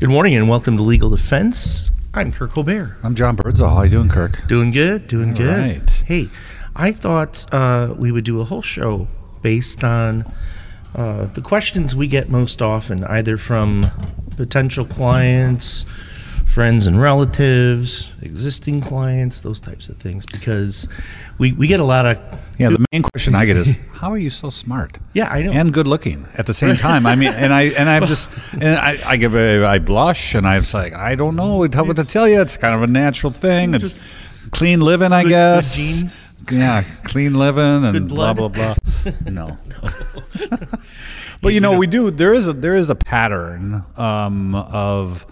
Good morning and welcome to Legal Defense. I'm Kirk Colbert. I'm John Birdsall. How you doing, Kirk? Doing good, doing All good. right. Hey, I thought uh, we would do a whole show based on uh, the questions we get most often, either from potential clients, friends and relatives, existing clients, those types of things, because we, we get a lot of. Yeah, the main question I get is, how are you so smart? Yeah, I know. And good looking at the same time. I mean, and I and I'm just and I I give a, I blush and I'm like I don't know what to tell you. It's kind of a natural thing. It's clean living, I good- good guess. genes. Yeah, clean living and Good blah blah blah. No. but you know, we do. There is a there is a pattern um, of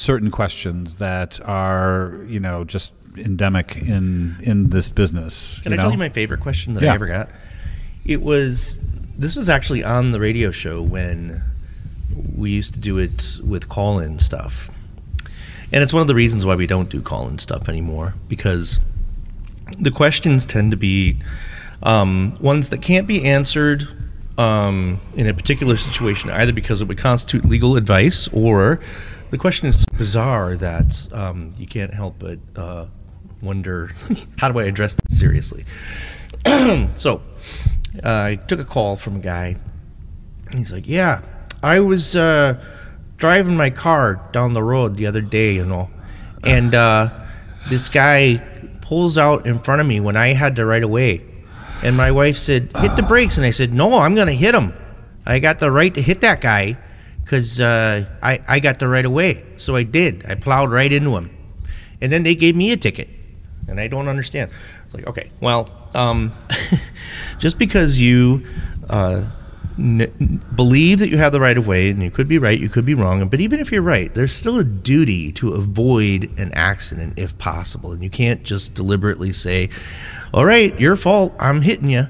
certain questions that are you know just endemic in in this business. Can I know? tell you my favorite question that Yeah. I ever got? It was this was actually on the radio show when we used to do it with call-in stuff. And it's one of the reasons why we don't do call-in stuff anymore because the questions tend to be um, ones that can't be answered um, in a particular situation, either because it would constitute legal advice or the question is bizarre that um, you can't help but uh, wonder how do I address this seriously? so uh, I took a call from a guy. He's like, Yeah, I was uh, driving my car down the road the other day, you know, and uh, this guy pulls out in front of me when I had to right away. And my wife said, Hit the brakes. And I said, No, I'm going to hit him. I got the right to hit that guy because uh, I, I got the right of way. So I did. I plowed right into him. And then they gave me a ticket. And I don't understand. Like, okay, well, um, just because you uh, n- believe that you have the right of way, and you could be right, you could be wrong, but even if you're right, there's still a duty to avoid an accident if possible. And you can't just deliberately say, all right, your fault, I'm hitting you.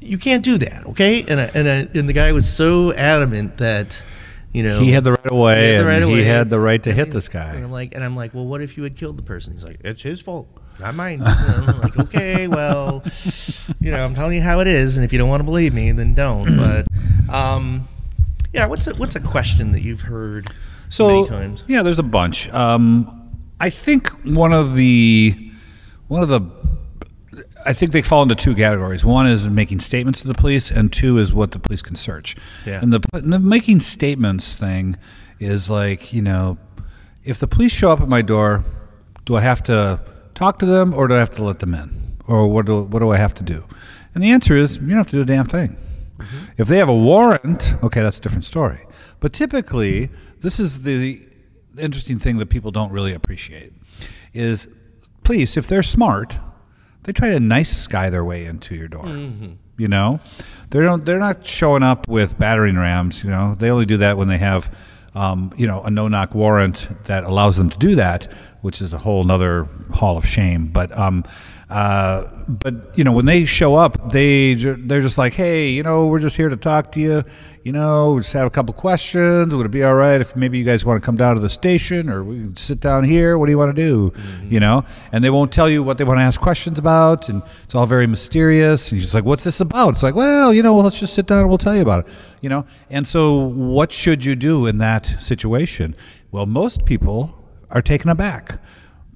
You can't do that, okay? And, a, and, a, and the guy was so adamant that, you know, He had the right of he way, had the right and he had the right to And hit he- this And guy. I'm like, and I'm like, well, what if you had killed the person? He's like, it's his fault, not mine. You know, I'm like, okay, well, you know, I'm telling you how it is, and if you don't want to believe me, then don't. But, um, yeah, what's a, what's a question that you've heard So many times? yeah, there's a bunch. Um, I think one of the one of the I think they fall into two categories. One is making statements to the police, and two is what the police can search. Yeah. And the, and the making statements thing is like you know, if the police show up at my door, do I have to talk to them or do I have to let them in, or what do what do I have to do? And the answer is you don't have to do a damn thing. Mm-hmm. If they have a warrant, okay, that's a different story. But typically, this is the interesting thing that people don't really appreciate is police, if they're smart, they try to nice guy their way into your door. You know, they don't. They're not showing up with battering rams. You know, they only do that when they have, um, you know, a no-knock warrant that allows them to do that, which is a whole nother hall of shame. But um, uh, but you know, when they show up, they they're just like, hey, you know, we're just here to talk to you. You know, we just have a couple questions. Would it be all right if maybe you guys want to come down to the station, or we can sit down here? What do you want to do? Mm-hmm. You know, and they won't tell you what they want to ask questions about, and it's all very mysterious. And you're just like, what's this about? It's like, well, you know, let's just sit down and we'll tell you about it. You know, and so what should you do in that situation? Well, most people are taken aback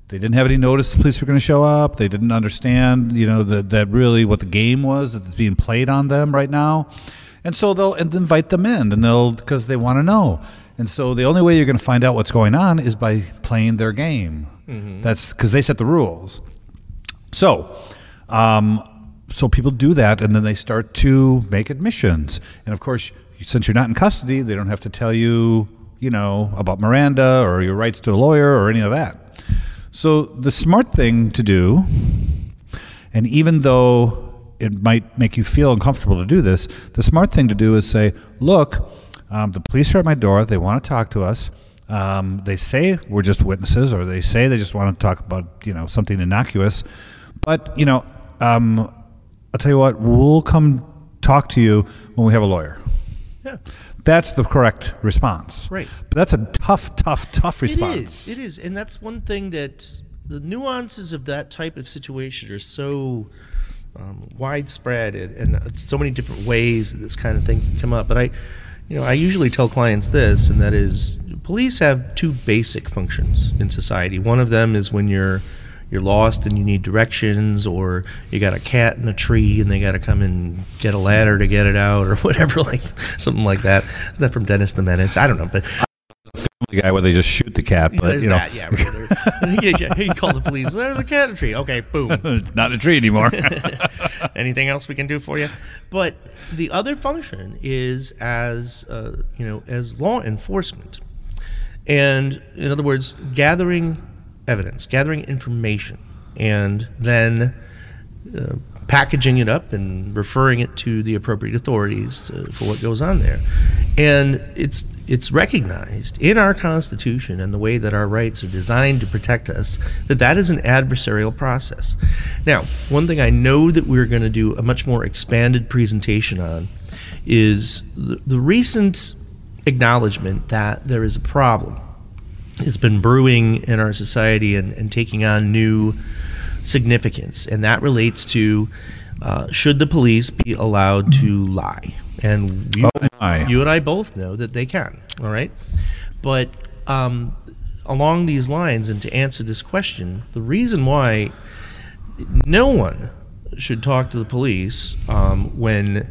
they didn't have any notice the police were going to show up. They didn't understand, you know, that that really what the game was that's being played on them right now, and so they'll and invite them in, and they'll because they want to know. And so the only way you're going to find out what's going on is by playing their game. That's because they set the rules. So, um, so people do that, and then they start to make admissions. And of course, since you're not in custody, they don't have to tell you, you know, about Miranda or your rights to a lawyer or any of that. So the smart thing to do, and even though it might make you feel uncomfortable to do this, the smart thing to do is say, look, um, the police are at my door. They want to talk to us. Um, they say we're just witnesses, or they say they just want to talk about you know something innocuous. But you know, um, I'll tell you what, we'll come talk to you when we have a lawyer. Yeah. That's the correct response. Right. But that's a tough, tough, tough response. It is. It is, and that's one thing that the nuances of that type of situation are so um, widespread and, and so many different ways that this kind of thing can come up. But I, you know, I usually tell clients this, and that is, police have two basic functions in society. One of them is when you're you're lost and you need directions, or you got a cat in a tree and they got to come and get a ladder to get it out, or whatever, like something like that. Is that from Dennis the Menace? I don't know, but The guy where they just shoot the cat, but there's you know, that. Yeah, right there. yeah, he called the police. There's a cat in a tree. Okay, boom. it's not a tree anymore. Anything else we can do for you? But the other function is as uh, you know, as law enforcement, and in other words, gathering evidence, gathering information, and then uh, packaging it up and referring it to the appropriate authorities to, for what goes on there. And it's it's recognized in our Constitution and the way that our rights are designed to protect us that that is an adversarial process. Now, one thing I know that we're going to do a much more expanded presentation on is the, the recent acknowledgement that there is a problem. It's been brewing in our society and, and taking on new significance, and that relates to uh, should the police be allowed to lie? And you, Oh, you and I both know that they can. All right, but um, along these lines, and to answer this question, the reason why no one should talk to the police um, when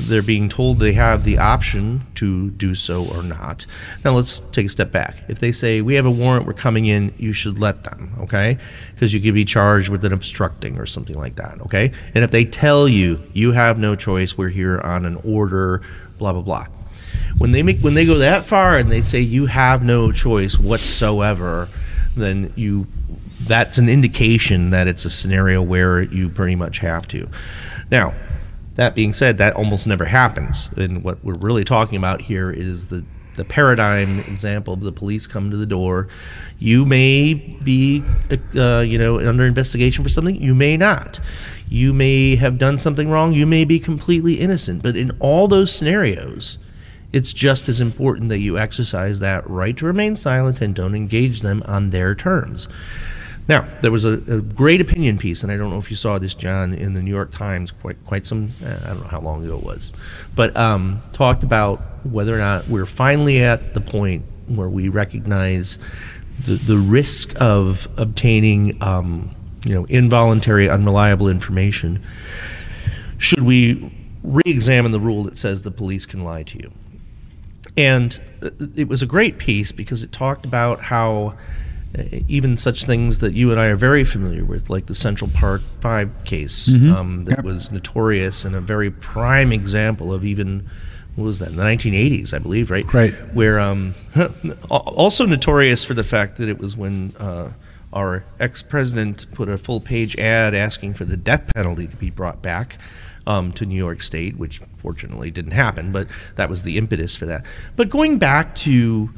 they're being told they have the option to do so or not. Now let's take a step back. If they say we have a warrant, we're coming in, you should let them, okay? Because you could be charged with an obstructing or something like that, okay? And if they tell you you have no choice, we're here on an order, blah blah blah. When they make when they go that far and they say you have no choice whatsoever, then you that's an indication that it's a scenario where you pretty much have to. Now, that being said, that almost never happens. And what we're really talking about here is the the paradigm example of the police come to the door. You may be, uh, you know, under investigation for something. You may not. You may have done something wrong. You may be completely innocent. But in all those scenarios, it's just as important that you exercise that right to remain silent and don't engage them on their terms. Now, there was a, a great opinion piece, and I don't know if you saw this, John, in the New York Times quite quite some eh, I don't know how long ago it was, but um, talked about whether or not we're finally at the point where we recognize the the risk of obtaining um, you know involuntary, unreliable information. Should we re-examine the rule that says the police can lie to you? And uh, it was a great piece because it talked about how even such things that you and I are very familiar with, like the Central Park Five case, um, that Yep. was notorious and a very prime example of even what was that in the 1980s, I believe, right? Right. Where um, also notorious for the fact that it was when uh, our ex-president put a full-page ad asking for the death penalty to be brought back um, to New York State, which fortunately didn't happen, but that was the impetus for that. But going back to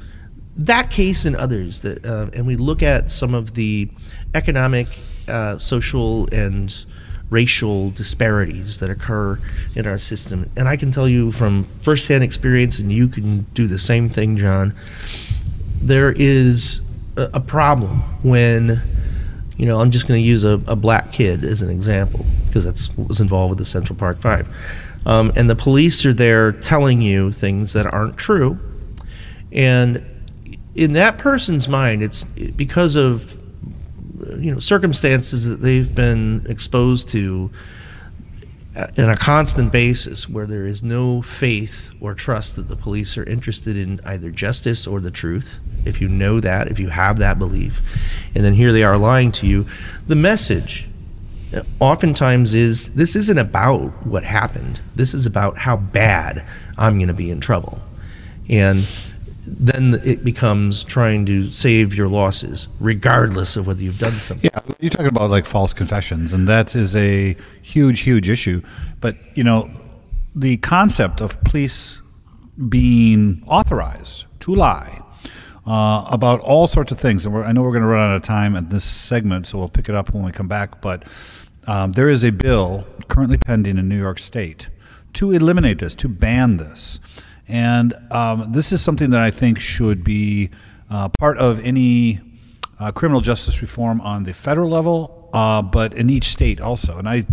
that case and others, that, uh, and we look at some of the economic, uh, social, and racial disparities that occur in our system. And I can tell you from firsthand experience, and you can do the same thing, John. There is a, problem when, you know, I'm just going to use a, a black kid as an example because that's what was involved with the Central Park Five. Um, and the police are there telling you things that aren't true. And in that person's mind, it's because of you know circumstances that they've been exposed to uh, on a constant basis where there is no faith or trust that the police are interested in either justice or the truth if you know that if you have that belief. And then here they are lying to you. The message uh, oftentimes is this isn't about what happened. This is about how bad i'm going to be in trouble. And then it becomes trying to save your losses regardless of whether you've done something Yeah, you're talking about like false confessions, and that is a huge, huge issue. But you know, the concept of police being authorized to lie uh, about all sorts of things, and I know we're going to run out of time at this segment, so we'll pick it up when we come back. But um, there is a bill currently pending in New York State to eliminate this, to ban this. And um, this is something that I think should be uh, part of any uh, criminal justice reform on the federal level, uh, but in each state also. And I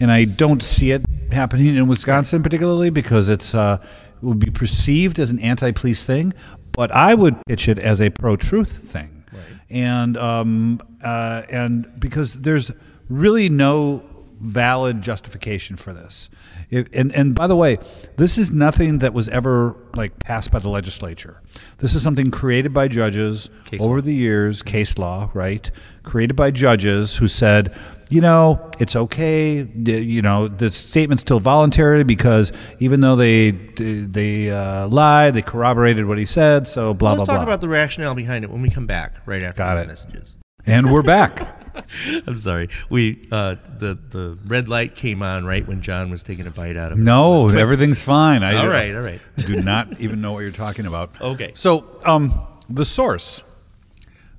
and I don't see it happening in Wisconsin particularly because it's uh, would be perceived as an anti-police thing, but I would pitch it as a pro-truth thing, and um, uh, and because there's really no valid justification for this. If, and and by the way, this is nothing that was ever like passed by the legislature. This is something created by judges over the years, case law, right? Created by judges who said, you know, it's okay. You know, the statement's still voluntary because even though they they uh, lied, they corroborated what he said. So blah Let's blah Let's talk blah. about the rationale behind it when we come back right after Got these it. messages. and we're back. I'm sorry. We uh, the the red light came on right when John was taking a bite out of it. No, everything's fine. I, All right, all right. do not even know what you're talking about. Okay. So, um, the source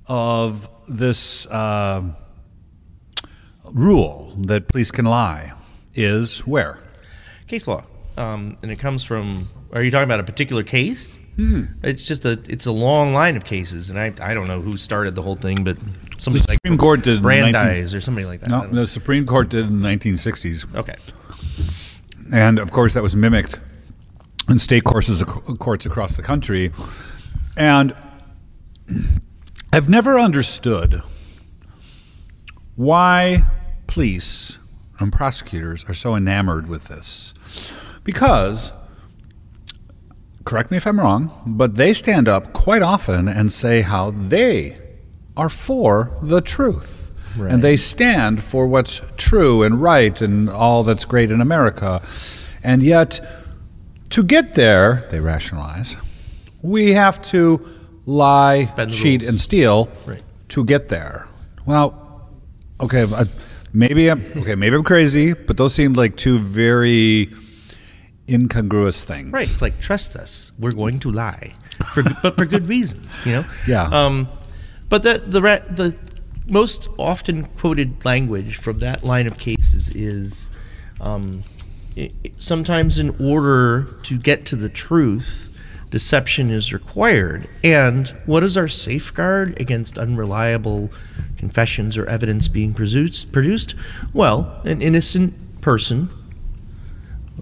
of this uh, rule that police can lie is where? case law, um, and it comes from. Are you talking about a particular case? Hmm. It's just a it's a long line of cases, and I I don't know who started the whole thing, but somebody like Supreme Court did Brandeis or somebody like that. No, the Supreme Court did in the 1960s, Okay. and of course that was mimicked in state courses, courts across the country. And I've never understood why police and prosecutors are so enamored with this. Because, correct me if I'm wrong, but they stand up quite often and say how they are for the truth. Right. And they stand for what's true and right and all that's great in America. And yet, to get there, they rationalize, we have to lie, cheat, rules. and steal Right. to get there. Well, okay, I- maybe I'm okay. Maybe I'm crazy, but those seem like two very incongruous things. Right. It's like trust us. We're going to lie, for, but for good reasons. You know. Yeah. Um, but the the the most often quoted language from that line of cases is, um, i- i- sometimes in order to get to the truth, deception is required. And what is our safeguard against unreliable confessions or evidence being produced? Produced? Well, an innocent person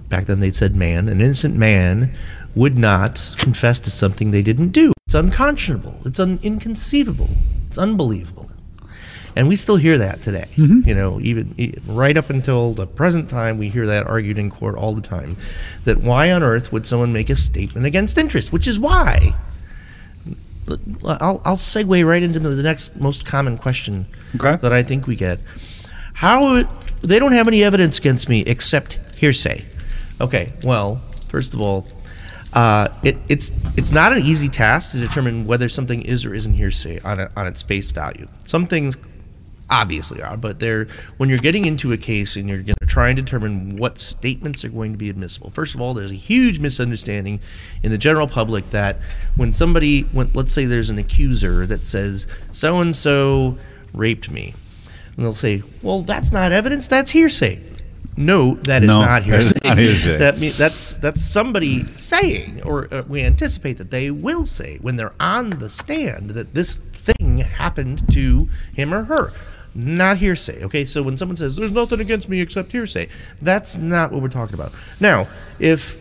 back then they said man, an innocent man would not confess to something they didn't do. It's unconscionable. It's un- inconceivable. It's unbelievable. And we still hear that today. Mm-hmm. You know, even right up until the present time, we hear that argued in court all the time. That why on earth would someone make a statement against interest? Which is why. Uh, I'll, I'll segue right into the next most common question Okay. that I think we get. How they don't have any evidence against me except hearsay. Okay, well, first of all, uh, it, it's it's not an easy task to determine whether something is or isn't hearsay on a, on its face value. Some things obviously are, but they're when you're getting into a case and you're going to try and determine what statements are going to be admissible. First of all, there's a huge misunderstanding in the general public that when somebody, when let's say there's an accuser that says so and so raped me, and they'll say, "Well, that's not evidence. That's hearsay." No, that is No, not that is hearsay. not hearsay. that mean, that's that's somebody saying, or uh, we anticipate that they will say when they're on the stand that this thing happened to him or her. Not hearsay. Okay, so when someone says there's nothing against me except hearsay, that's not what we're talking about. Now, if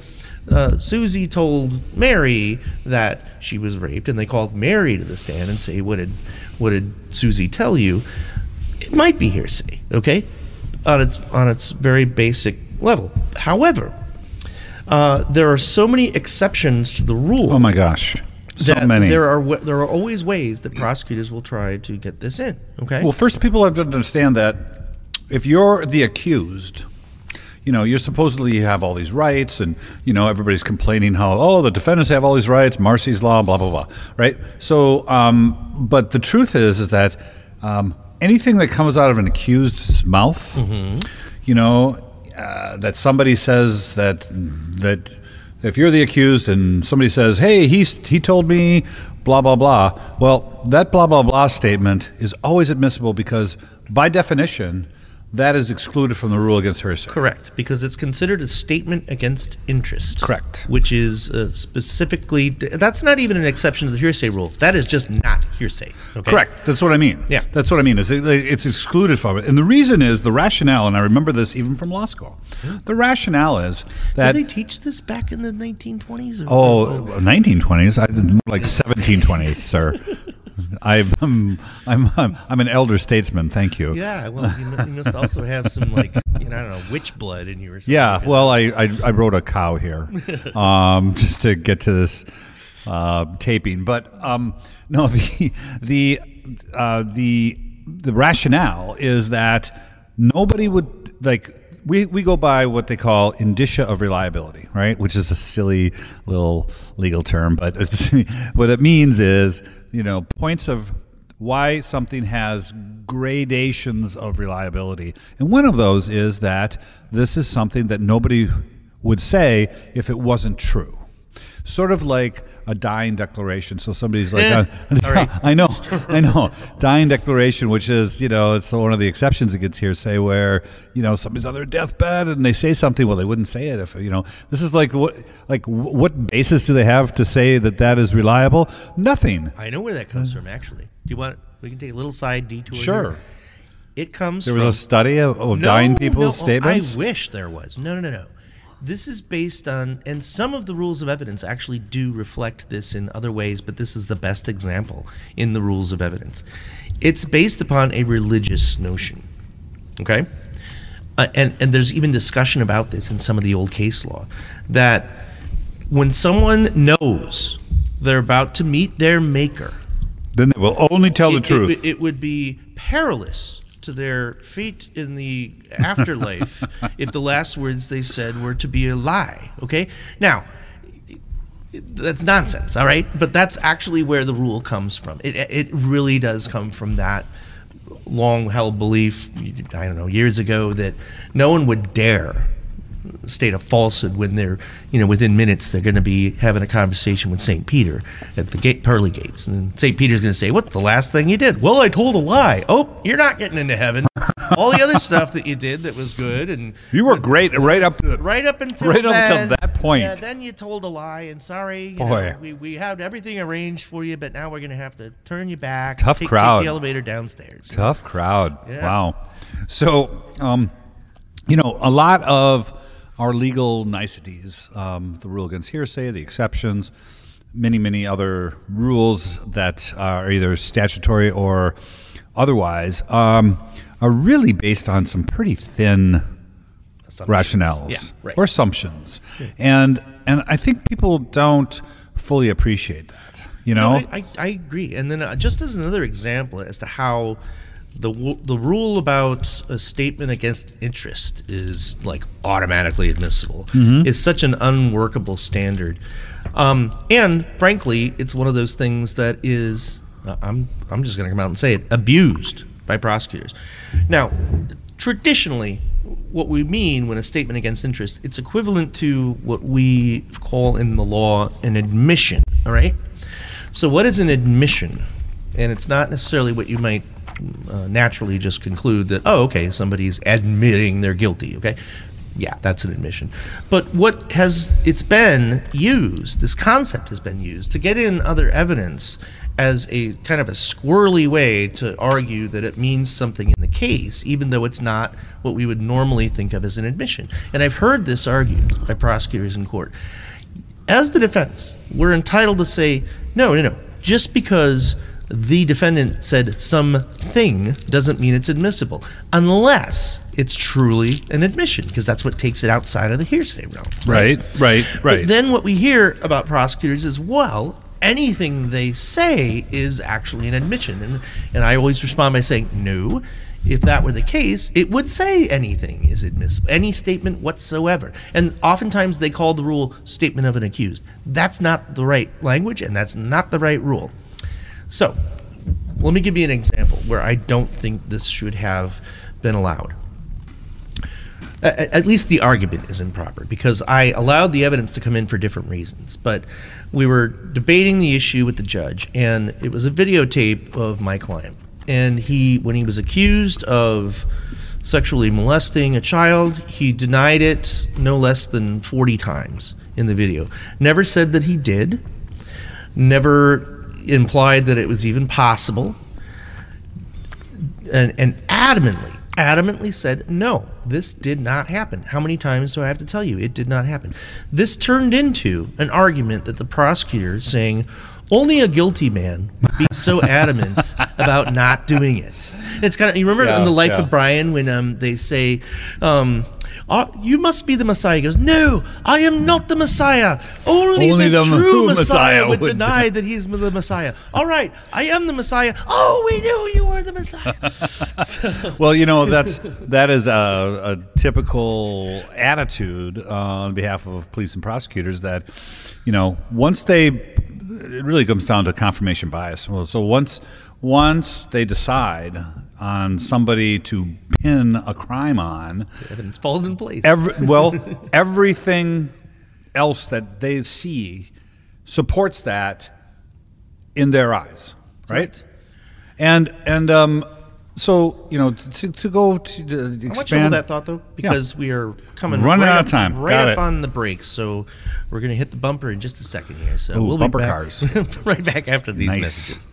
uh, Susie told Mary that she was raped, and they called Mary to the stand and say, "What did what did Susie tell you?" It might be hearsay. Okay, on its on its very basic level. However, uh, there are so many exceptions to the rule Oh my gosh, so many. there are there are always ways that prosecutors will try to get this in. Okay. Well, first, people have to understand that if you're the accused, you know, you're supposedly you have all these rights, and you know everybody's complaining how oh the defendants have all these rights, Marsy's law, blah blah blah, right? So, um, but the truth is, is that um, anything that comes out of an accused's mouth, you know, uh, that somebody says that that if you're the accused and somebody says, "Hey, he's he told me," blah blah blah. Well, that blah blah blah statement is always admissible because, by definition, that is excluded from the rule against hearsay. Correct, because it's considered a statement against interest. Correct. Which is uh, specifically, that's not even an exception to the hearsay rule. That is just not hearsay. Okay? Correct. That's what I mean. Yeah. That's what I mean. Is it, it's excluded from it, and the reason is the rationale. And I remember this even from law school. The rationale is that Did they teach this back in the 1920s? Or oh, 1920s, I, more like 1720s, sir. I'm, I'm I'm I'm an elder statesman. Thank you. Yeah, well, you, mu- you must also have some like you know, I don't know witch blood in you or something. Yeah, well, I, I, I rode a cow here um, just to get to this uh, taping, but um, no, the the uh, the the rationale is that nobody would like. We, we go by what they call indicia of reliability, right? Which is a silly little legal term, but it's, what it means is, you know, points of why something has gradations of reliability. And one of those is that this is something that nobody would say if it wasn't true. Sort of like a dying declaration. So somebody's like, Eh, uh. I know, I know. Dying declaration, which is, you know, it's one of the exceptions that gets here, say where, you know, somebody's on their deathbed and they say something. Well, they wouldn't say it if, you know, this is like what, like what basis do they have to say that that is reliable? Nothing. I know where that comes from. Actually, do you want? We can take a little side detour. Sure. here. It comes. There was from, a study of, of No, dying people's no, statements. I wish there was. No, no, no, no. This is based on, and some of the rules of evidence actually do reflect this in other ways, but this is the best example in the rules of evidence. It's based upon a religious notion. Okay? Uh, and, and there's even discussion about this in some of the old case law that when someone knows they're about to meet their maker, then they will only tell the it, truth. It, it would be perilous to their fate in the afterlife if the last words they said were to be a lie. Okay? Now, that's nonsense, all right? But that's actually where the rule comes from. It, it really does come from that long held belief, I don't know, years ago, that no one would dare state of falsehood when they're, you know, within minutes they're going to be having a conversation with St. Peter at the gate, pearly gates. And St. Peter's going to say, What's the last thing you did? Well, I told a lie. Oh, you're not getting into heaven. All the other stuff that you did that was good and you were great right up to right up until Right up until that point. Yeah, then you told a lie, and sorry, you Boy. know, we we had everything arranged for you, but now we're gonna have to turn you back. Tough take, crowd. Take the elevator downstairs. tough crowd. Yeah. Wow. So, um, you know, a lot of our legal niceties, um, the rule against hearsay, the exceptions, many, many other rules that are either statutory or otherwise, um, are really based on some pretty thin rationales Yeah, right. or assumptions, and and I think people don't fully appreciate that. You know, No, I, I, I agree. And then uh, just as another example as to how the the rule about a statement against interest is like automatically admissible is such an unworkable standard. Um, and frankly, it's one of those things that is uh, I'm I'm just going to come out and say it abused by prosecutors. Now, traditionally, what we mean when a statement against interest, it's equivalent to what we call in the law an admission. All right. So, what is an admission? And it's not necessarily what you might uh, naturally just conclude that, oh, okay, somebody's admitting they're guilty. Okay. Yeah, that's an admission. But what has it's been used, this concept has been used to get in other evidence as a kind of a squirrely way to argue that it means something in the case, even though it's not what we would normally think of as an admission. And I've heard this argued by prosecutors in court as the defense, we're entitled to say, no, no, no. Just because the defendant said something doesn't mean it's admissible, unless it's truly an admission, because that's what takes it outside of the hearsay realm. right, right, But then what we hear about prosecutors is, well, anything they say is actually an admission. And, and I always respond by saying, no. If that were the case, it would say anything is admissible, any statement whatsoever. And oftentimes they call the rule statement of an accused. That's not the right language, and that's not the right rule. So, let me give you an example where I don't think this should have been allowed. At least the argument is improper because I allowed the evidence to come in for different reasons. But we were debating the issue with the judge, and it was a videotape of my client. And he, when he was accused of sexually molesting a child. He denied it no less than 40 times in the video. Never said that he did, never implied that it was even possible, and, and adamantly, adamantly said, no, this did not happen. How many times do I have to tell you it did not happen? This turned into an argument that the prosecutor is saying, only a guilty man would be so adamant about not doing it. It's kind of you remember Yeah, in the life yeah. of Brian when um, they say, um, "Uh, "You must be the Messiah." He goes, "No, I am not the Messiah. Only, Only the, the true Messiah Messiah, would would deny that he's the Messiah." All right, I am the Messiah. Oh, we knew you were the Messiah. so, Well, you know that's that is a, a typical attitude uh, on behalf of police and prosecutors that you know once they it really comes down to confirmation bias. Well, so once once they decide on somebody to pin a crime on, evidence falls in place. every, well everything else that they see supports that in their eyes, right? And and um, so you know to, to go to, to I want you to hold expand that thought though, because we are coming Running right out up, of time. right Got up it. on the break. So we're going to hit the bumper in just a second here. So Ooh, we'll bumper be back, cars. right back after these Nice. messages.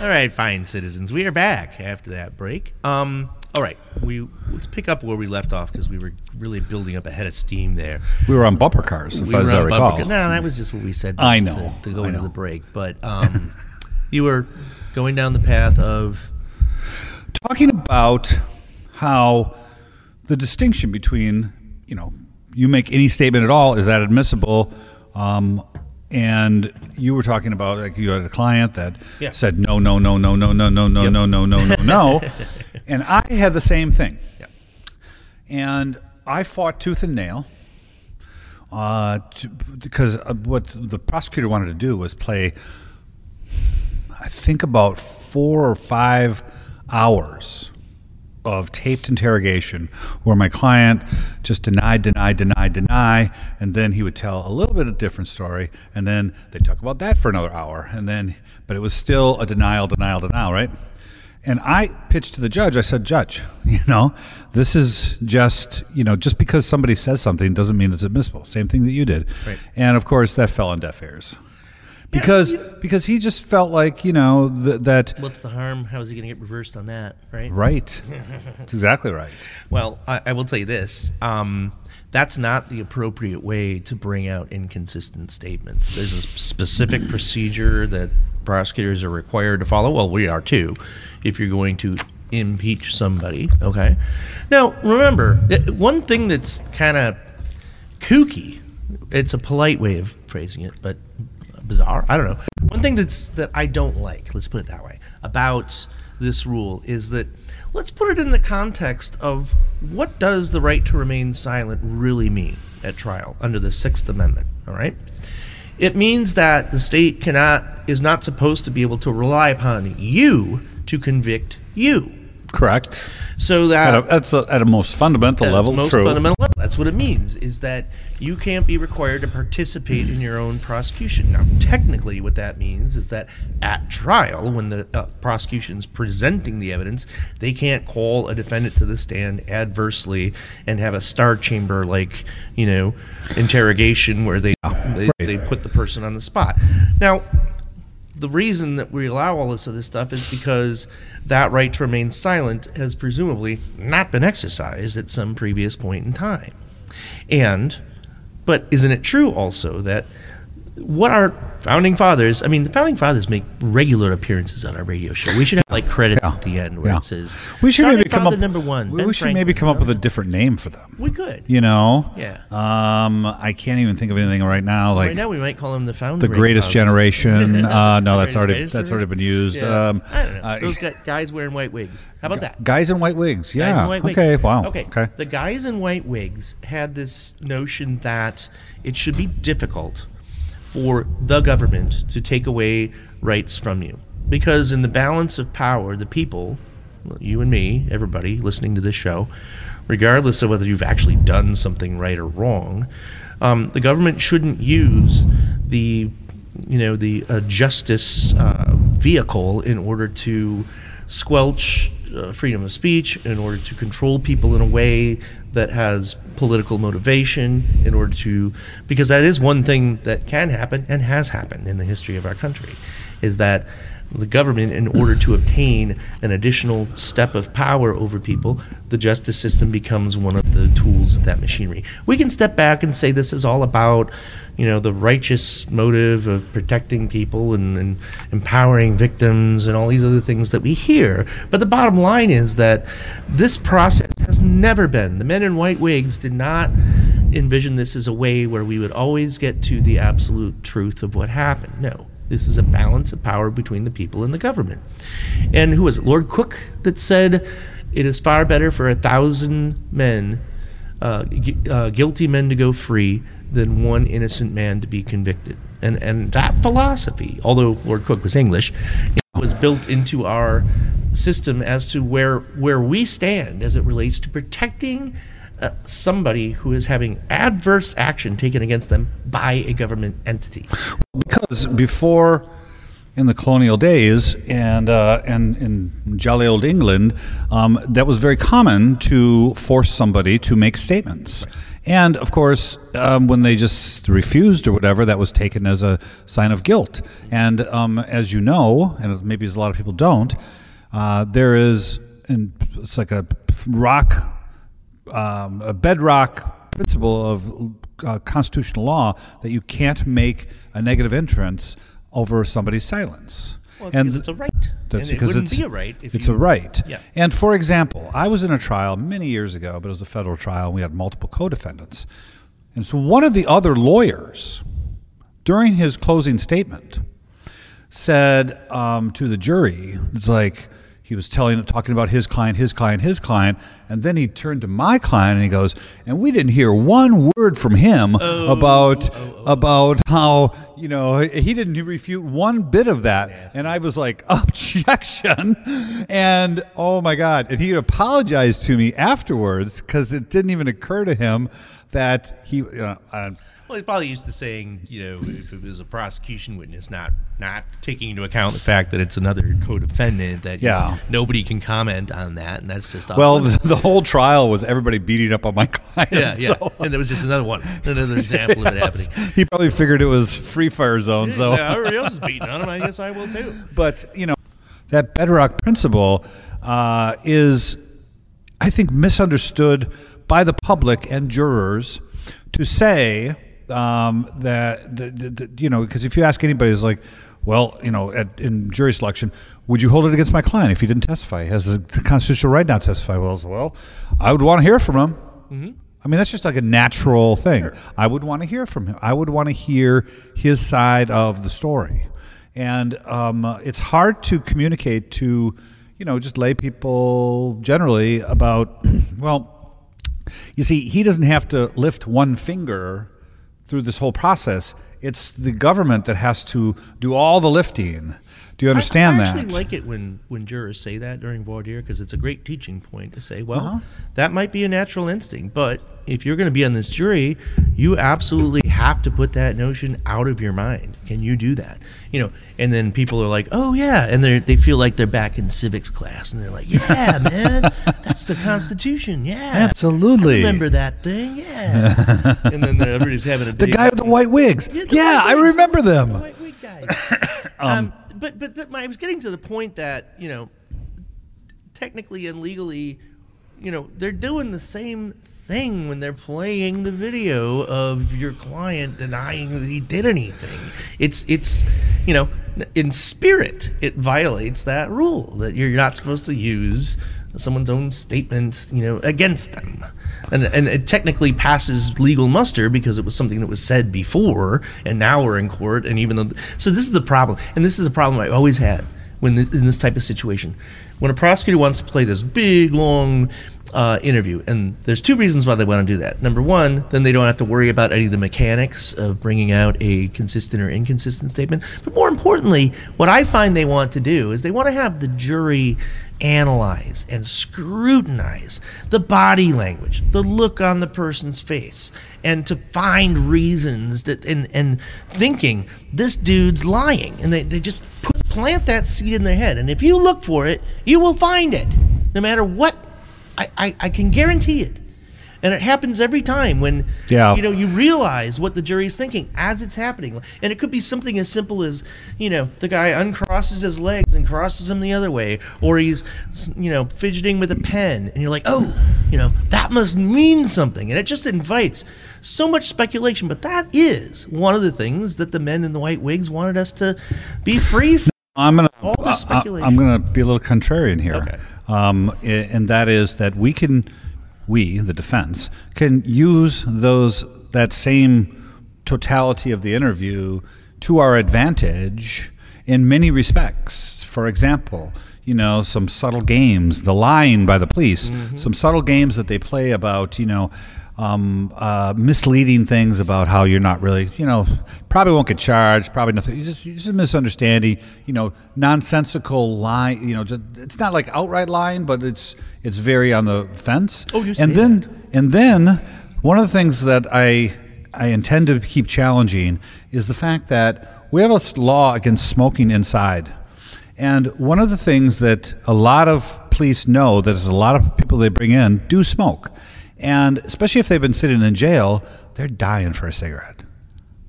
All right, fine citizens, we are back after that break. Um, all right, we let's pick up where we left off because we were really building up a head of steam there. we were on bumper cars, if We as I recall. No, that was just what we said. I to- know, to, go I into know. the break, but um, you were going down the path of Talking about how the distinction between you know you make any statement at all is that admissible. Um, and you were talking about like you had a client that Yeah. said no no no no no no no no Yep. no no no no no, and I had the same thing. Yeah. and I fought tooth and nail uh, to, because uh, what the prosecutor wanted to do was play, I think, about four or five hours of taped interrogation where my client just denied, denied, denied, deny, and then he would tell a little bit of different story, and then they talk about that for another hour, and then, but it was still a denial, denial, denial, right? And I pitched to the judge. I said, Judge, you know, this is just, you know, just because somebody says something doesn't mean it's admissible. Same thing that you did. Right. And of course, that fell on deaf ears. Because because he just felt like, you know, th- that what's the harm? How is he going to get reversed on that? Right. right. That's exactly right. Well, I, I will tell you this. Um, that's not the appropriate way to bring out inconsistent statements. There's a specific procedure that prosecutors are required to follow. Well, we are too, if you're going to impeach somebody. Okay. Now, remember, one thing that's kind of kooky, it's a polite way of phrasing it, but bizarre. I don't know. One thing that's that I don't like, let's put it that way, about this rule is that let's put it in the context of what does the right to remain silent really mean at trial under the 6th amendment, all right? It means that the state cannot is not supposed to be able to rely upon you to convict you. Correct. So that At a, that's a, at a most fundamental that's level, most true. fundamental level. That's what it means. Is that you can't be required to participate in your own prosecution. Now, technically, what that means is that at trial, when the uh, prosecution's presenting the evidence, they can't call a defendant to the stand adversely and have a star chamber like you know interrogation where they they, they put the person on the spot. Now, the reason that we allow all this other stuff is because that right to remain silent has presumably not been exercised at some previous point in time. And, but isn't it true also that what our founding fathers, I mean, the founding fathers make regular appearances on our radio show. We should have like credits Yeah. at the end where Yeah. it says, We should "Founding maybe come up. number one. We, Ben should maybe come up with a different name for them. We could. You know. Yeah. Um, I can't even think of anything right now. Like right now, we might call them the founder. the greatest generation. Uh, no, that's already that's already been used. Yeah. Um, I don't know. uh, Those guys wearing white wigs. How about that? guys in white wigs. Yeah. Guys in white wigs. okay. Wow. Okay. Okay. The guys in white wigs had this notion that it should be difficult for the government to take away rights from you. Because in the balance of power, the people, you and me, everybody listening to this show, regardless of whether you've actually done something right or wrong, um, the government shouldn't use the you know the uh, justice uh, vehicle in order to squelch uh, freedom of speech, in order to control people in a way that has political motivation, in order to, because that is one thing that can happen and has happened in the history of our country, is that the government, in order to obtain an additional step of power over people, the justice system becomes one of the tools of that machinery. We can step back and say this is all about, you know, the righteous motive of protecting people and, and empowering victims and all these other things that we hear. But the bottom line is that this process has never been. The men in white wigs did not envision this as a way where we would always get to the absolute truth of what happened. No. This is a balance of power between the people and the government. And who was it? Lord Coke that said it is far better for a thousand men, uh, uh, guilty men, to go free than one innocent man to be convicted. And and that philosophy, although Lord Coke was English, was built into our system as to where where we stand as it relates to protecting uh, somebody who is having adverse action taken against them by a government entity. because before in the colonial days and uh, and in jolly old England, um, that was very common to force somebody to make statements. And of course, um, when they just refused or whatever, that was taken as a sign of guilt. And um, as you know, and maybe as a lot of people don't, uh, there is, and it's like a rock um, a bedrock principle of uh, constitutional law that you can't make a negative entrance over somebody's silence. Well, it's because it's a right. That's and it because wouldn't it's be a right if it's you, a right. Yeah. And for example, I was in a trial many years ago, but it was a federal trial, and we had multiple co-defendants. And so one of the other lawyers, during his closing statement, said um, to the jury, "It's like." He was telling, talking about his client, his client, his client, and then he turned to my client and he goes, "And we didn't hear one word from him about about how you know he didn't refute one bit of that." And I was like, "Objection!" And oh my god! And he apologized to me afterwards because it didn't even occur to him that he. You know, uh, Well, he's probably used to saying, you know, if it was a prosecution witness, not not taking into account the fact that it's another co-defendant, that you Yeah. know, nobody can comment on that, and that's just well, the, the whole trial was everybody beating up on my client. yeah, yeah, so- and there was just another one, another example of it happening. He probably figured it was free fire zone. So, Yeah, everybody else is beating on him. I guess I will too. but you know, that bedrock principle uh, is, I think, misunderstood by the public and jurors to say um, that, the, the, the, you know, because if you ask anybody, it's like, well, you know, at, in jury selection, would you hold it against my client if he didn't testify? He has a constitutional right not to testify. Well, well, I would want to hear from him. I mean, that's just like a natural thing. I would want to hear from him. I would want to hear his side of the story. And um, uh, it's hard to communicate to, you know, just lay people generally about, well, you see, he doesn't have to lift one finger through this whole process. It's the government that has to do all the lifting. Do you understand I, I that? actually like it when, when jurors say that during voir dire because it's a great teaching point to say, well, Uh-huh. that might be a natural instinct, but if you're going to be on this jury, you absolutely have to put that notion out of your mind. Can you do that? You know, and then people are like, oh yeah, and they they feel like they're back in civics class, and they're like, yeah, man, that's the Constitution, yeah, Absolutely. I remember that thing, yeah, and then everybody's having a the guy with the white wigs. the Yeah, white I wigs, remember the them. white wig guys. um, but but th- I was getting to the point that you know, technically and legally, you know, they're doing the same thing when they're playing the video of your client denying that he did anything. It's it's you know, in spirit, it violates that rule that you're not supposed to use someone's own statements, you know, against them. And, and it technically passes legal muster because it was something that was said before, and now we're in court. And even though, so this is the problem, and this is a problem I've always had when th- in this type of situation, when a prosecutor wants to play this big long uh, interview, and there's two reasons why they want to do that. Number one, then they don't have to worry about any of the mechanics of bringing out a consistent or inconsistent statement. But more importantly, what I find they want to do is they want to have the jury analyze and scrutinize the body language, the look on the person's face, and to find reasons that and, and thinking this dude's lying. And they, they just put, plant that seed in their head. And if you look for it, you will find it. no matter what. I, I, I can guarantee it. And it happens every time when Yeah. you know you realize what the jury's thinking as it's happening. And it could be something as simple as, you know, the guy uncrosses his legs and crosses them the other way, or he's you know, fidgeting with a pen and you're like, "Oh, you know, that must mean something." And it just invites so much speculation, but that is one of the things that the men in the white wigs wanted us to be free from. I'm gonna All this I- I- speculation. I'm gonna be a little contrarian here, Okay. um, and that is that we can, we the defense can use those that same totality of the interview to our advantage in many respects. For example, you know, some subtle games, the lying by the police, Mm-hmm. some subtle games that they play about, you know. Um, uh, misleading things about how you're not really, you know, probably won't get charged, probably nothing. You just, you just misunderstanding, you know, nonsensical lie. You know, just, it's not like outright lying, but it's it's very on the fence. Oh, you and then and then one of the things that I I intend to keep challenging is the fact that we have a law against smoking inside. And one of the things that a lot of police know that is a lot of people they bring in do smoke. And especially if they've been sitting in jail, they're dying for a cigarette.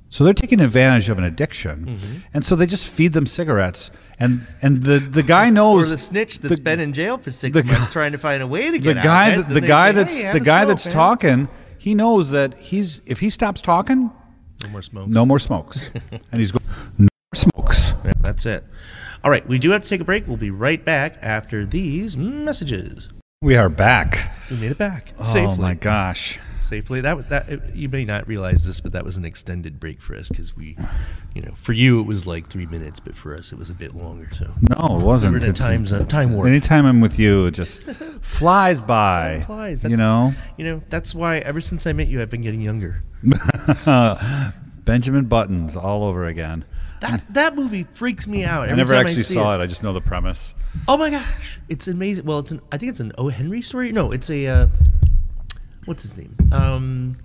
So they're taking advantage of an addiction. Mm-hmm. And so they just feed them cigarettes. And and the, the guy Or knows the snitch that's the- been in jail for six the months guy- trying to find a way to get out. guy of it, that, the guy say, that's "Hey, the guy smoke, that's man." talking, he knows that he's if he stops talking, No more smokes. no more smokes. and he's going no more smokes. Yeah, that's it. All right, we do have to take a break. We'll be right back after these messages. We are back. We made it back Oh safely. my gosh. Safely. That that you may not realize this, but that was an extended break for us because we, you know, for you it was like three minutes, but for us it was a bit longer. So No, it wasn't. we're in a It's- time zone, time warp. Anytime I'm with you, it just flies by. Flies. You That's- know, You know, that's why ever since I met you, I've been getting younger. Benjamin Buttons all over again. That that movie freaks me out. Every I never time actually see saw it. I just know the premise. Oh my gosh, it's amazing. Well, it's an I think it's an O. Henry story. No, it's a uh, what's his name? Um,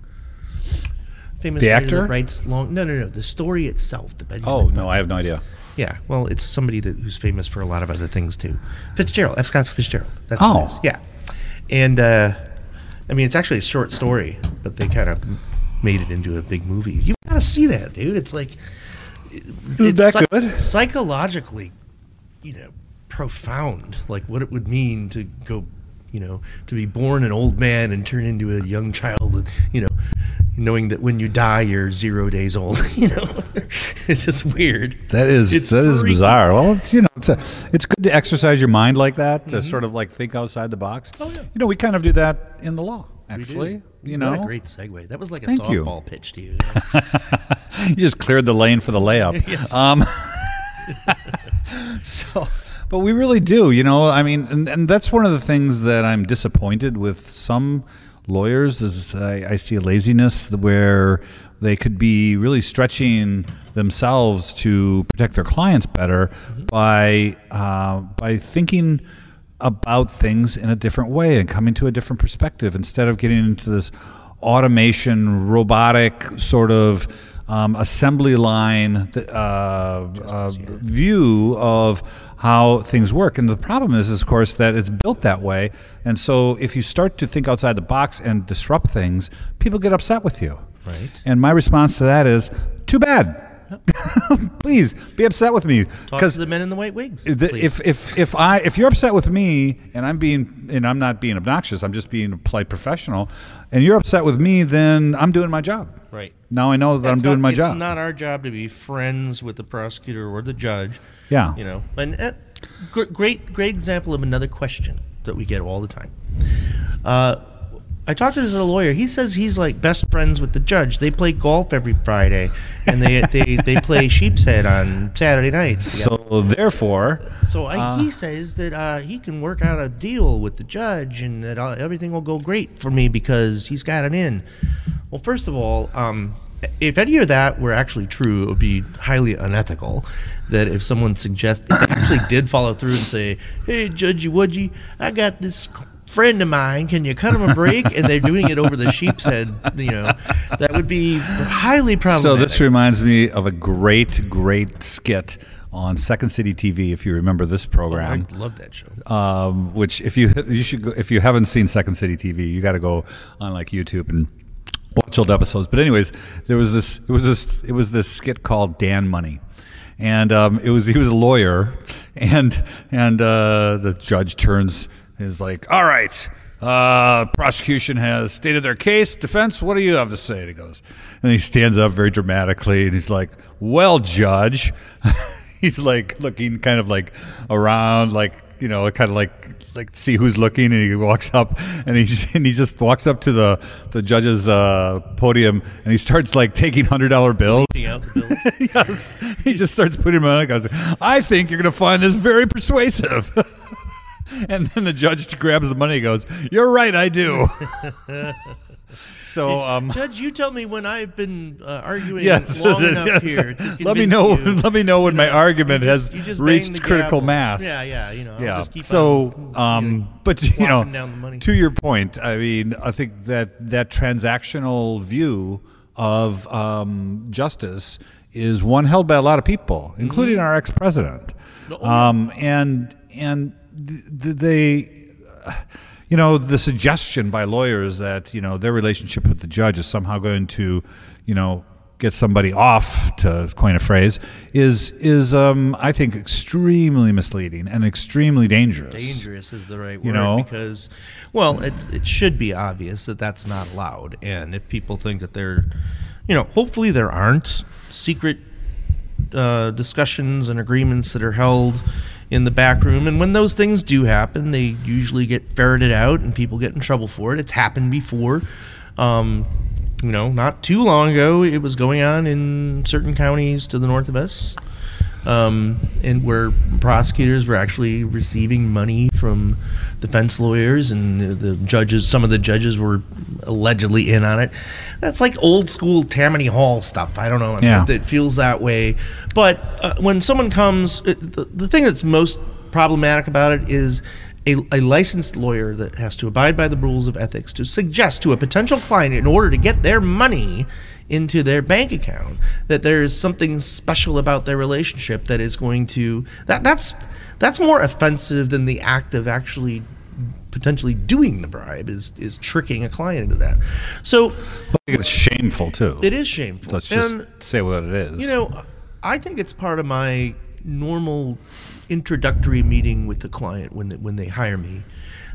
famous The actor? that writes long. No, no, no. The story itself. The Benjamin Oh no, I have no idea. Yeah, well, it's somebody that who's famous for a lot of other things too. Fitzgerald, F. Scott Fitzgerald. That's Oh. what it is. Yeah, and uh, I mean, it's actually a short story, but they kind of made it into a big movie. You got to see that, dude. It's like it's that psy- good? psychologically, you know, profound. Like what it would mean to go, you know, to be born an old man and turn into a young child, and you know, knowing that when you die you're zero days old. You know, it's just weird. That is It's that is bizarre. Well, it's you know it's a, it's good to exercise your mind like that to sort of like think outside the box. Mm-hmm. Oh, yeah. You know, we kind of do that in the law. Actually, you know, what a great segue. That was like a Thank you. softball pitch to you. you just cleared the lane for the layup. Yes. Um, so, but we really do, you know. I mean, and, and that's one of the things that I'm disappointed with some lawyers is I, I see a laziness where they could be really stretching themselves to protect their clients better by uh, by thinking about things in a different way and coming to a different perspective instead of getting into this automation, robotic sort of um, assembly line uh, uh, view of how things work. And the problem is, is, of course, that it's built that way. And so if you start to think outside the box and disrupt things, people get upset with you. Right. And my response to that is, too bad. Please be upset with me Talk to the men in the white wigs. the- if if if I if you're upset with me and I'm being and I'm not being obnoxious, I'm just being a polite professional, and you're upset with me, then I'm doing my job. right. Now I know that That's I'm doing not- my job. it's not our job to be friends with the prosecutor or the judge. Yeah. You know, and, gr- great, great example of another question that we get all the time. Uh, I talked to this little lawyer. He says he's like best friends with the judge. They play golf every Friday, and they they, they play sheepshead on Saturday nights. together. so therefore, So I, he says that uh, he can work out a deal with the judge and that uh, everything will go great for me because he's got it in. Well, first of all, um, if any of that were actually true, it would be highly unethical. That if someone suggests, if they actually did follow through and say, "Hey, Judgy Wudgy, I got this." Friend of mine, can you cut him a break? And they're doing it over the sheepshead. You know, that would be highly probable. so this reminds me of a great great skit on Second City TV. If you remember this program, I love that show. um, which if you you should go, if you haven't seen Second City TV, you got to go on like YouTube and watch old episodes. But anyways, there was this it was this it was this skit called Dan Money, and um, it was he was a lawyer, and and uh, the judge turns is like, all right. Uh, prosecution has stated their case. Defense, what do you have to say? And he goes, and he stands up very dramatically, and he's like, "Well, judge," he's like looking kind of like around, like you know, kind of like like see who's looking, and he walks up, and he and he just walks up to the the judge's uh, podium, and he starts like taking hundred dollar bills. Yes, he just starts putting them on. I think you're going to find this very persuasive. and then the judge grabs the money and goes, You're right, I do. so, um, Judge, you tell me when I've been uh, arguing yes, long enough here. To let me know. you. let me know when my argument just- has you reached critical gavel. mass. Yeah, yeah, you know, I'll yeah. just keep so, on, you um, know, but you know, down the money. to your point, I mean, I think that that transactional view of um, justice is one held by a lot of people, including our ex-president. Oh. Um, and and they, you know, the suggestion by lawyers that you know their relationship with the judge is somehow going to, you know, get somebody off to coin a phrase is is um, I think extremely misleading and extremely dangerous. dangerous is the right word You know? because well it, it should be obvious that that's not allowed and if people think that there you know hopefully there aren't secret uh, discussions and agreements that are held in the back room and when those things do happen they usually get ferreted out and people get in trouble for it. It's happened before. Um, you know not too long ago it was going on in certain counties to the north of us um, and where prosecutors were actually receiving money from defense lawyers, and the, judges, some of the judges were allegedly in on it. That's like old school Tammany Hall stuff. I don't know. I mean, Yeah. It feels that way. But uh, when someone comes, it, the, the thing that's most problematic about it is. A, a licensed lawyer that has to abide by the rules of ethics to suggest to a potential client in order to get their money into their bank account that there's something special about their relationship that is going to that that's that's more offensive than the act of actually potentially doing the bribe is is tricking a client into that. So I think it's shameful too. it is shameful. Let's just and say what it is. you know, I think it's part of my normal introductory meeting with the client when they, when they hire me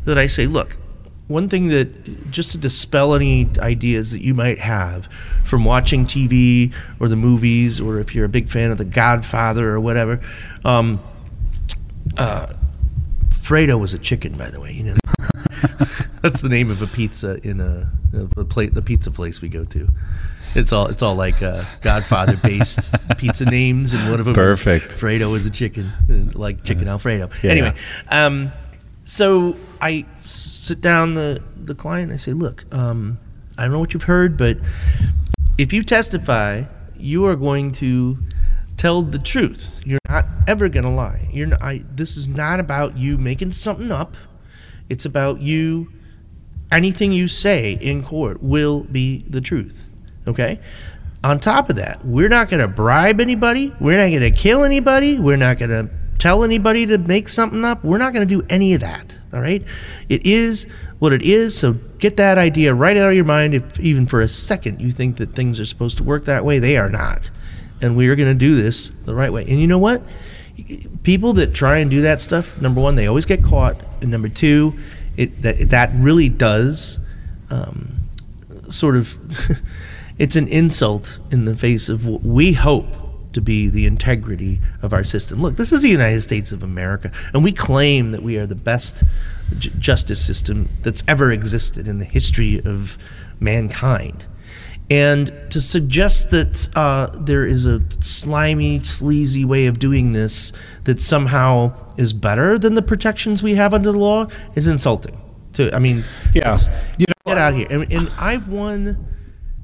that I say, look, one thing that just to dispel any ideas that you might have from watching TV or the movies, or if you're a big fan of The Godfather or whatever, um, uh, Fredo was a chicken, by the way. You know, that's the name of a pizza in a, of a plate, the pizza place we go to. It's all it's all like uh, Godfather based pizza names, and one of them Perfect. is Fredo is a chicken, like chicken Alfredo. Yeah. Anyway, um, so I sit down the the client. I say, look, um, I don't know what you've heard, but if you testify, you are going to tell the truth. You're not ever going to lie. You're not, I, this is not about you making something up. It's about you. Anything you say in court will be the truth. Okay. On top of that, we're not going to bribe anybody. We're not going to kill anybody. We're not going to tell anybody to make something up. We're not going to do any of that. All right. It is what it is. So get that idea right out of your mind. If even for a second you think that things are supposed to work that way, they are not. And we are going to do this the right way. And you know what? People that try and do that stuff, number one, they always get caught. And number two, it that that really does um, sort of it's an insult in the face of what we hope to be the integrity of our system. Look, this is the United States of America, and we claim that we are the best j- justice system that's ever existed in the history of mankind. And to suggest that uh, there is a slimy, sleazy way of doing this that somehow is better than the protections we have under the law is insulting. To I mean, Yeah. You know- get out of here. And, and I've won,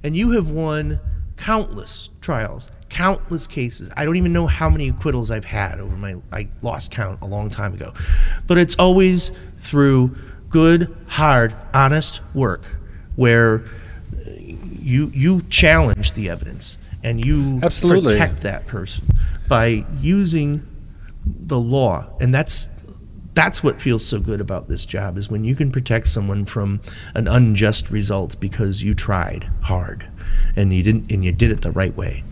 and you have won countless trials, countless cases. I don't even know how many acquittals I've had over my. I lost count a long time ago, but it's always through good, hard, honest work where you you challenge the evidence and you Absolutely. protect that person by using the law, and that's that's what feels so good about this job is when you can protect someone from an unjust result because you tried hard and you didn't and you did it the right way.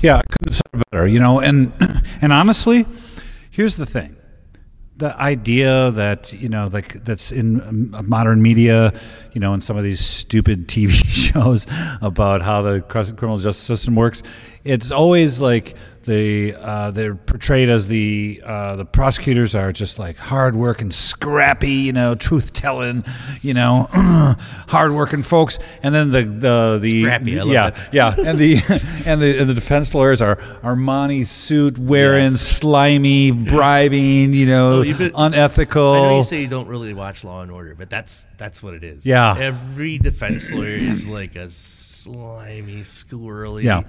Yeah, I couldn't have said it better. You know, and and honestly, here's the thing: the idea that you know, like that's in um, modern media, you know, in some of these stupid TV shows about how the criminal justice system works, it's always like they uh, they're portrayed as the uh, the prosecutors are just like hard working, scrappy, you know, truth telling, you know, hard working folks, and then the the the Scrappy, I love yeah yeah, and the and the and the defense lawyers are Armani suit wearing, Yes. slimy, bribing, you know, Oh, you've been- unethical. I know you say you don't really watch Law and Order, but that's that's what it is. Yeah. Every defense lawyer is like a slimy, squirrely. Yeah.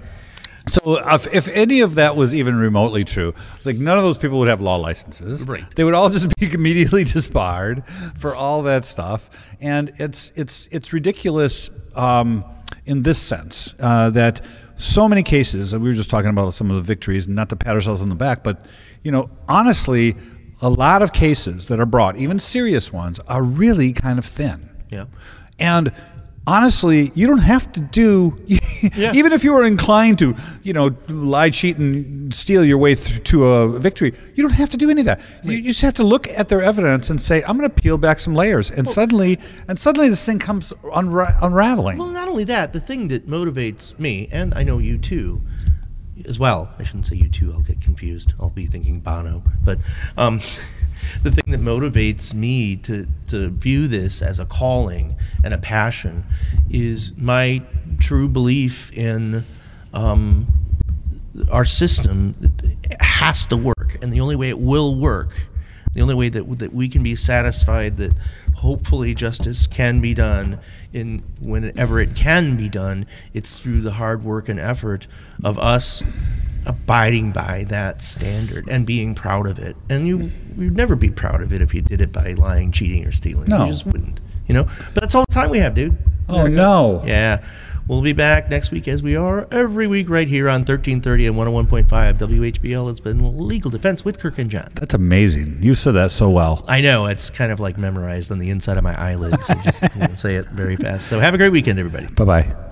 So if, if any of that was even remotely true, like none of those people would have law licenses. Right. They would all just be immediately disbarred for all that stuff, and it's it's it's ridiculous um, in this sense uh, that so many cases. and We were just talking about some of the victories, not to pat ourselves on the back, but you know, honestly, a lot of cases that are brought, even serious ones, are really kind of thin. Yeah. And honestly, you don't have to do, Yeah. even if you were inclined to, you know, lie, cheat, and steal your way through to a victory, you don't have to do any of that. You, you just have to look at their evidence and say, I'm going to peel back some layers. And suddenly, and suddenly this thing comes unra- unraveling. Well, not only that, the thing that motivates me, and I know you too, as well. I shouldn't say you too. I'll get confused. I'll be thinking Bono. But um, the thing that motivates me to to view this as a calling and a passion is my true belief in um, our system has to work, and the only way it will work, the only way that that we can be satisfied that hopefully justice can be done in whenever it can be done, it's through the hard work and effort of us abiding by that standard and being proud of it. And you you'd never be proud of it if you did it by lying, cheating, or stealing. No. You just wouldn't. You know? But that's all the time we have, dude. Oh, no. Yeah. We'll be back next week as we are every week right here on 1330 and 101.5 WHBL. It's been Legal Defense with Kirk and John. That's amazing. You said that so well. I know it's kind of like memorized on the inside of my eyelids. I just you know, say it very fast. So have a great weekend, everybody. Bye bye.